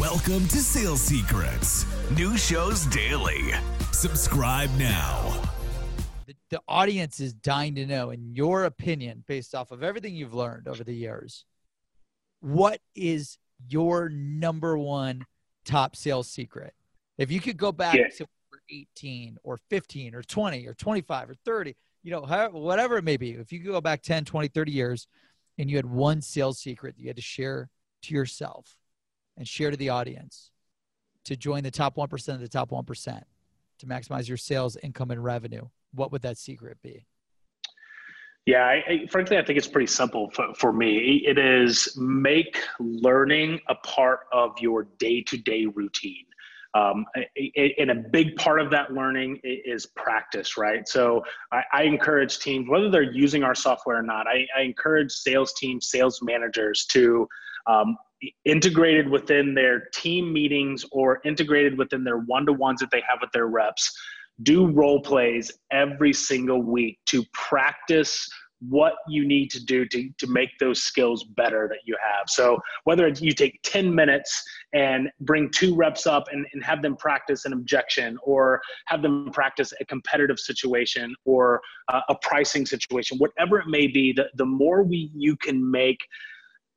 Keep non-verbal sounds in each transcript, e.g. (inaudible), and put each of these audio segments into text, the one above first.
Welcome to Sales Secrets, new shows daily. Subscribe now. The, the audience is dying to know, in your opinion, based off of everything you've learned over the years, what is your number one top sales secret? If you could go back Yeah. to 18 or 15 or 20 or 25 or 30, you know, however, whatever it may be, if you could go back 10, 20, 30 years and you had one sales secret that you had to share to yourself and share to the audience to join the top 1% of the top 1% to maximize your sales, income, and revenue, what would that secret be? Yeah, I, I, frankly, I think it's pretty simple for, for me. It is make learning a part of your day to day routine. Um, and a big part of that learning is practice, right? So I, I encourage teams, whether they're using our software or not, I, I encourage sales teams, sales managers to um, integrated within their team meetings or integrated within their one-to-ones that they have with their reps do role plays every single week to practice what you need to do to, to make those skills better that you have. So whether you take 10 minutes and bring two reps up and, and have them practice an objection or have them practice a competitive situation or uh, a pricing situation whatever it may be the, the more we you can make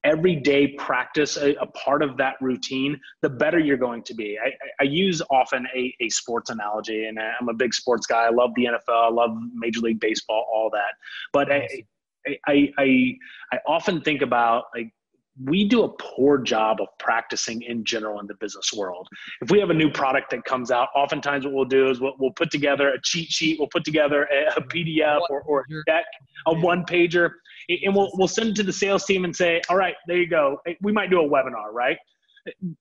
everyday practice a, a part of that routine, the better you're going to be. I, I, use often a, a sports analogy, and I'm a big sports guy. I love the NFL, I love Major League Baseball, all that. But I, I, I, I often think about like we do a poor job of practicing in general in the business world. If we have a new product that comes out, oftentimes what we'll do is we'll, we'll put together a cheat sheet, we'll put together a, a PDF or, or a deck, a one pager, and we'll, we'll send it to the sales team and say, all right, there you go. We might do a webinar, right?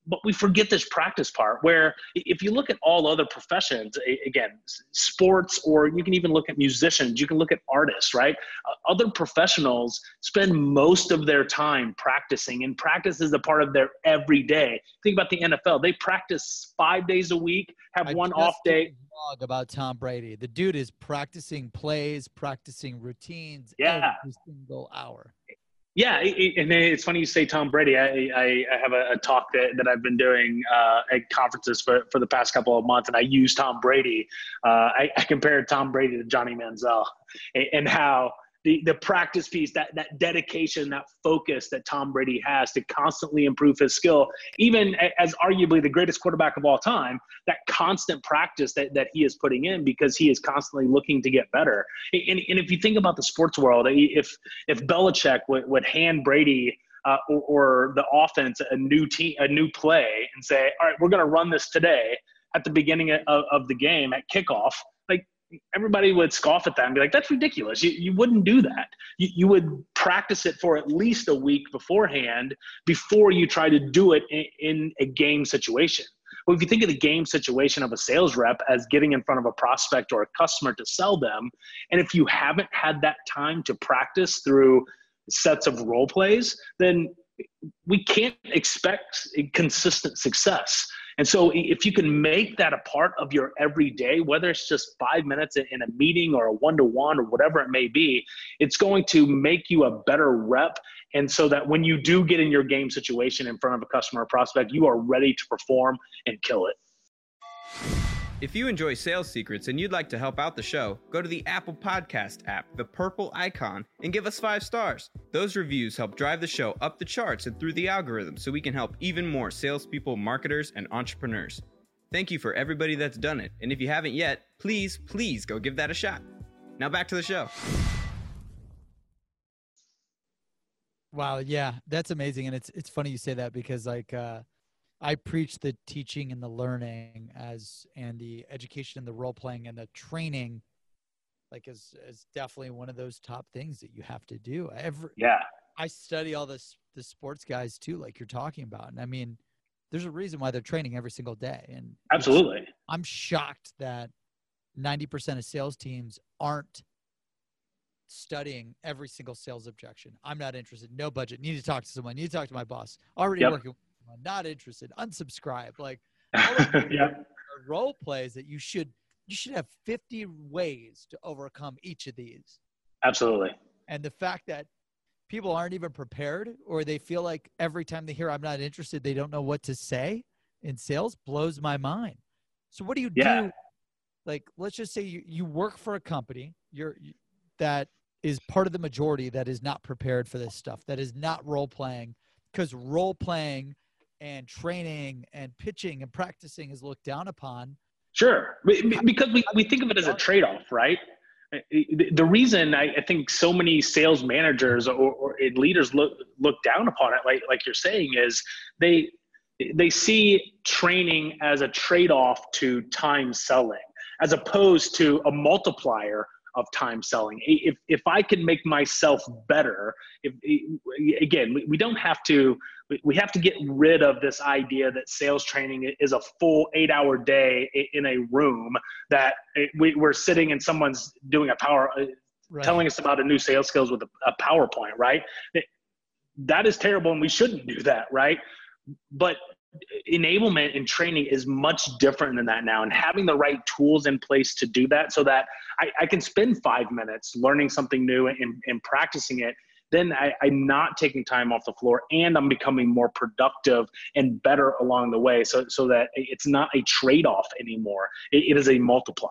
But we forget this practice part where if you look at all other professions again sports or you can even look at musicians you can look at artists right uh, other professionals spend most of their time practicing and practice is a part of their everyday think about the nfl they practice five days a week have I one off day Blog about Tom Brady. The dude is practicing plays, practicing routines Yeah. every single hour. Yeah, and it's funny you say Tom Brady. I, I, I have a, a talk that, that I've been doing uh, at conferences for, for the past couple of months, and I use Tom Brady. Uh, I, I compared Tom Brady to Johnny Manziel, and, and how the, the practice piece, that that dedication, that focus that Tom Brady has to constantly improve his skill, even as arguably the greatest quarterback of all time, that constant practice that, that he is putting in because he is constantly looking to get better. And, and if you think about the sports world, if if Belichick would, would hand Brady uh, or, or the offense a new team, a new play, and say, "All right, we're going to run this today at the beginning of, of the game at kickoff," everybody would scoff at that and be like, "That's ridiculous. You, you wouldn't do that. You, you would practice it for at least a week beforehand before you try to do it in, in a game situation." Well, if you think of the game situation of a sales rep as getting in front of a prospect or a customer to sell them, and if you haven't had that time to practice through sets of role plays, then we can't expect consistent success. And so, if you can make that a part of your everyday, whether it's just five minutes in a meeting or a one to one or whatever it may be, it's going to make you a better rep. And so that when you do get in your game situation in front of a customer or prospect, you are ready to perform and kill it. If you enjoy sales secrets and you'd like to help out the show, go to the Apple Podcast app, the purple icon, and give us five stars. Those reviews help drive the show up the charts and through the algorithm so we can help even more salespeople, marketers, and entrepreneurs. Thank you for everybody that's done it, and if you haven't yet, please, please go give that a shot. Now back to the show. Wow, yeah, that's amazing, and it's it's funny you say that because like uh, I preach the teaching and the learning as and the education and the role playing and the training, like is is definitely one of those top things that you have to do. Every Yeah. I study all this the sports guys too, like you're talking about, and I mean, there's a reason why they're training every single day, and Absolutely. I'm shocked that 90% of sales teams aren't studying every single sales objection. I'm not interested. No budget. Need to talk to someone. Need to talk to my boss. Already Yep. working. Someone. Not interested. Unsubscribe. Like (laughs) all of these yeah. role plays that you should you should have 50 ways to overcome each of these. Absolutely. And the fact that people aren't even prepared or they feel like every time they hear I'm not interested, they don't know what to say. in sales blows my mind. So what do you Yeah. do? Like, let's just say you, you work for a company you're you- that is part of the majority that is not prepared for this stuff, that is not role playing, because role playing and training and pitching and practicing is looked down upon. Sure, Be- be- because we, we think of it as a trade off, right? The reason I, I think so many sales managers or, or leaders look look down upon it, like like you're saying, is they they see training as a trade off to time selling, as opposed to a multiplier of time selling. If if I can make myself better, if again, we, we don't have to we- have to get rid of this idea that sales training is a full eight hour day in a room that we, we're sitting and someone's doing a power uh, Right. telling us about a new sales skills with a, a powerpoint right that is terrible and we shouldn't do that right but enablement and training is much different than that now and having the right tools in place to do that so that i, I can spend five minutes learning something new and, and practicing it then I, i'm not taking time off the floor and i'm becoming more productive and better along the way so, so that it's not a trade-off anymore. It, it is a multiplier